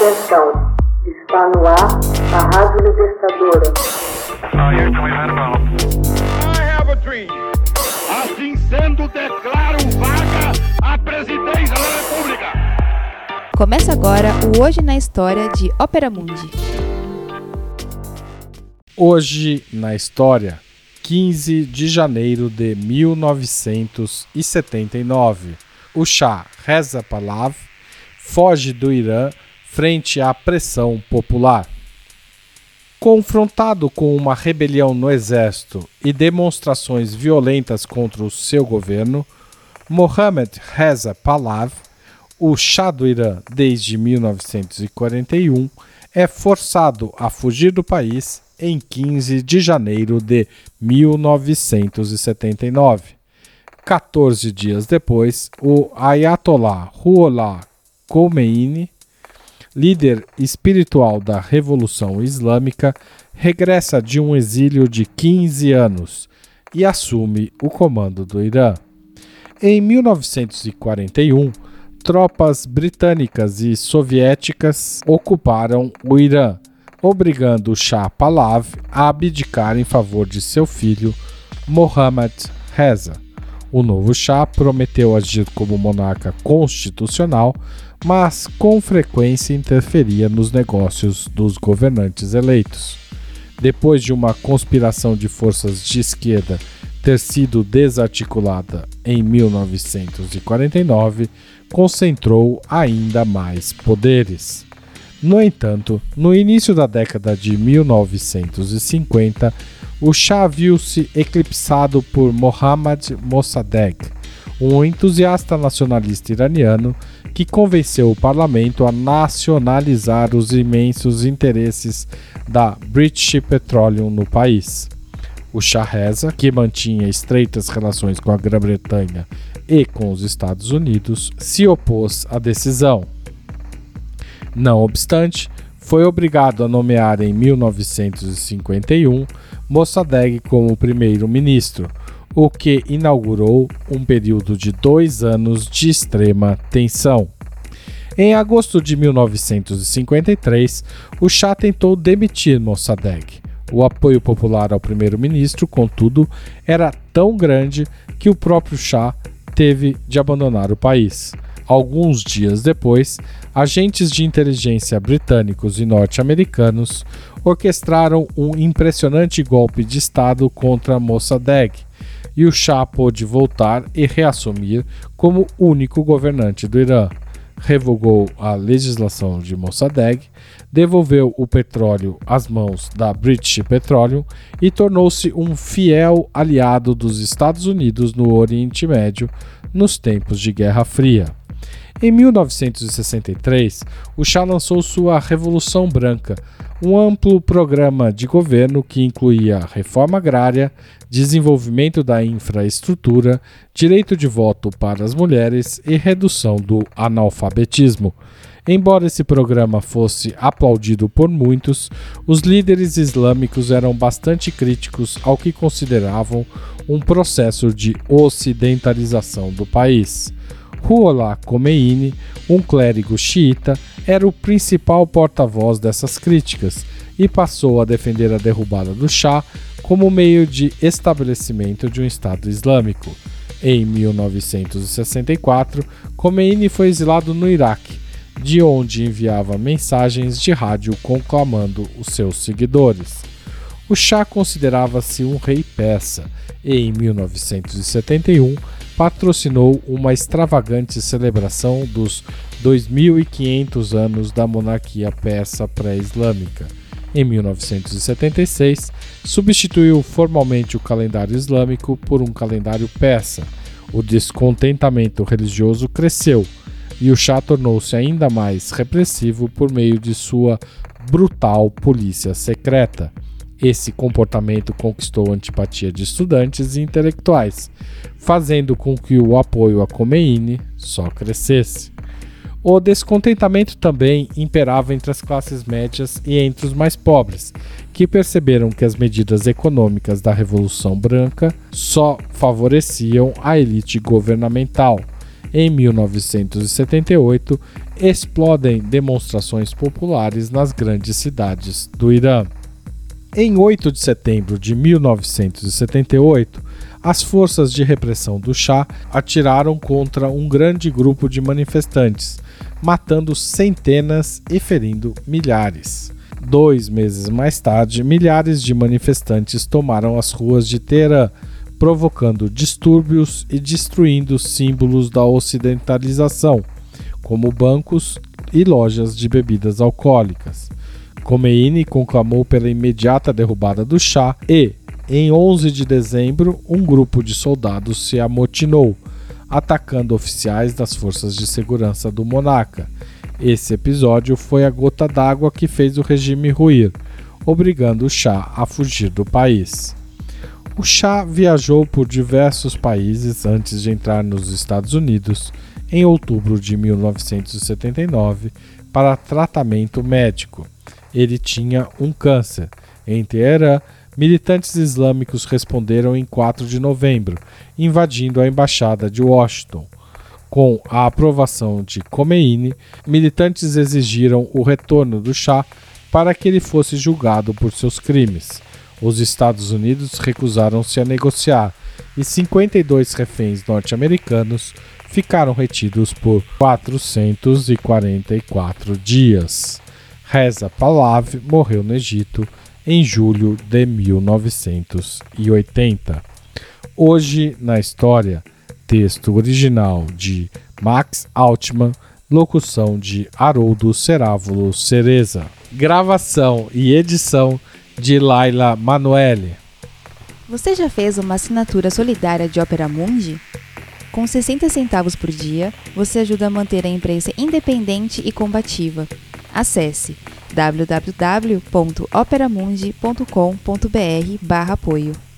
Atenção, está no ar a Rádio Libertadora. Assim sendo, declaro vaga a presidência da República. Começa agora o Hoje na História de Ópera Mundi. Hoje na História, 15 de janeiro de 1979. O Shah Reza Pahlavi foge do Irã frente à pressão popular. Confrontado com uma rebelião no exército e demonstrações violentas contra o seu governo, Mohammad Reza Pahlavi, o Shah do Irã desde 1941, é forçado a fugir do país em 15 de janeiro de 1979. 14 dias depois, o Ayatollah Ruhollah Khomeini, líder espiritual da Revolução Islâmica, regressa de um exílio de 15 anos e assume o comando do Irã. Em 1941, tropas britânicas e soviéticas ocuparam o Irã, obrigando o Shah Pahlavi a abdicar em favor de seu filho Mohammad Reza. O novo Shah prometeu agir como monarca constitucional, mas com frequência interferia nos negócios dos governantes eleitos. Depois de uma conspiração de forças de esquerda ter sido desarticulada em 1949, concentrou ainda mais poderes. No entanto, no início da década de 1950, o Shah viu-se eclipsado por Mohammad Mossadegh, um entusiasta nacionalista iraniano que convenceu o parlamento a nacionalizar os imensos interesses da British Petroleum no país. O Shah Reza, que mantinha estreitas relações com a Grã-Bretanha e com os Estados Unidos, se opôs à decisão. Não obstante, foi obrigado a nomear em 1951 Mossadegh como primeiro-ministro, o que inaugurou um período de dois anos de extrema tensão. Em agosto de 1953, o Shah tentou demitir Mossadegh. O apoio popular ao primeiro-ministro, contudo, era tão grande que o próprio Shah teve de abandonar o país. Alguns dias depois, agentes de inteligência britânicos e norte-americanos orquestraram um impressionante golpe de Estado contra Mossadegh, e o Shah pôde voltar e reassumir como único governante do Irã. Revogou a legislação de Mossadegh, devolveu o petróleo às mãos da British Petroleum e tornou-se um fiel aliado dos Estados Unidos no Oriente Médio nos tempos de Guerra Fria. Em 1963, o Shah lançou sua Revolução Branca, um amplo programa de governo que incluía reforma agrária, desenvolvimento da infraestrutura, direito de voto para as mulheres e redução do analfabetismo. Embora esse programa fosse aplaudido por muitos, os líderes islâmicos eram bastante críticos ao que consideravam um processo de ocidentalização do país. Ruhollah Khomeini, um clérigo xiita, era o principal porta-voz dessas críticas e passou a defender a derrubada do Shah como meio de estabelecimento de um Estado Islâmico. Em 1964, Khomeini foi exilado no Iraque, de onde enviava mensagens de rádio conclamando os seus seguidores. O Shah considerava-se um rei persa e, em 1971, patrocinou uma extravagante celebração dos 2.500 anos da monarquia persa pré-islâmica. Em 1976, substituiu formalmente o calendário islâmico por um calendário persa. O descontentamento religioso cresceu e o Shah tornou-se ainda mais repressivo por meio de sua brutal polícia secreta. Esse comportamento conquistou antipatia de estudantes e intelectuais, fazendo com que o apoio a Khomeini só crescesse. O descontentamento também imperava entre as classes médias e entre os mais pobres, que perceberam que as medidas econômicas da Revolução Branca só favoreciam a elite governamental Em 1978, explodem demonstrações populares nas grandes cidades do Irã. Em 8 de setembro de 1978, as forças de repressão do Shah atiraram contra um grande grupo de manifestantes, matando centenas e ferindo milhares. Dois meses mais tarde, milhares de manifestantes tomaram as ruas de Teherã provocando distúrbios e destruindo símbolos da ocidentalização, como bancos e lojas de bebidas alcoólicas. Khomeini conclamou pela imediata derrubada do chá e, em 11 de dezembro, um grupo de soldados se amotinou, atacando oficiais das forças de segurança do Monaca. Esse episódio foi a gota d'água que fez o regime ruir, obrigando o chá a fugir do país. O Shah viajou por diversos países antes de entrar nos Estados Unidos em outubro de 1979 para tratamento médico. Ele tinha um câncer. Em Teherã, militantes islâmicos responderam em 4 de novembro, invadindo a embaixada de Washington. Com a aprovação de Khomeini, militantes exigiram o retorno do Shah para que ele fosse julgado por seus crimes. Os Estados Unidos recusaram-se a negociar e 52 reféns norte-americanos ficaram retidos por 444 dias. Reza Pahlavi morreu no Egito em julho de 1980. Hoje na história, texto original de Max Altman, locução de Haroldo Cerávulo Cereza. Gravação e edição de Laila Manoeli. Você já fez uma assinatura solidária de Opera Mundi? Com 60 centavos por dia, você ajuda a manter a imprensa independente e combativa. Acesse www.operamundi.com.br/apoio.